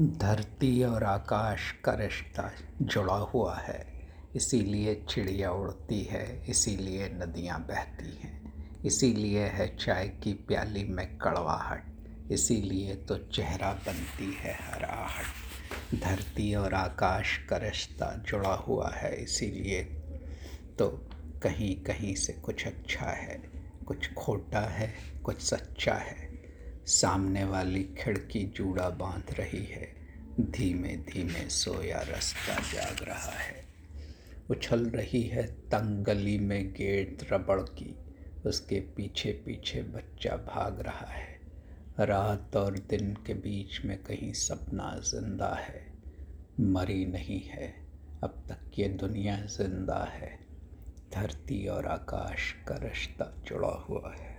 धरती और आकाश का रिश्ता जुड़ा हुआ है। इसीलिए चिड़िया उड़ती है, इसीलिए नदियाँ बहती हैं, इसीलिए है चाय की प्याली में कड़वाहट, इसीलिए तो चेहरा बनती है हराहट। धरती और आकाश का रिश्ता जुड़ा हुआ है, इसीलिए तो कहीं कहीं से कुछ अच्छा है, कुछ खोटा है, कुछ सच्चा है। सामने वाली खिड़की जूड़ा बाँध रही है। धीमे धीमे सोया रास्ता जाग रहा है। उछल रही है तंग गली में गेट रबड़ की। उसके पीछे पीछे बच्चा भाग रहा है। रात और दिन के बीच में कहीं सपना ज़िंदा है। मरी नहीं है। अब तक ये दुनिया ज़िंदा है। धरती और आकाश का रिश्ता जुड़ा हुआ है।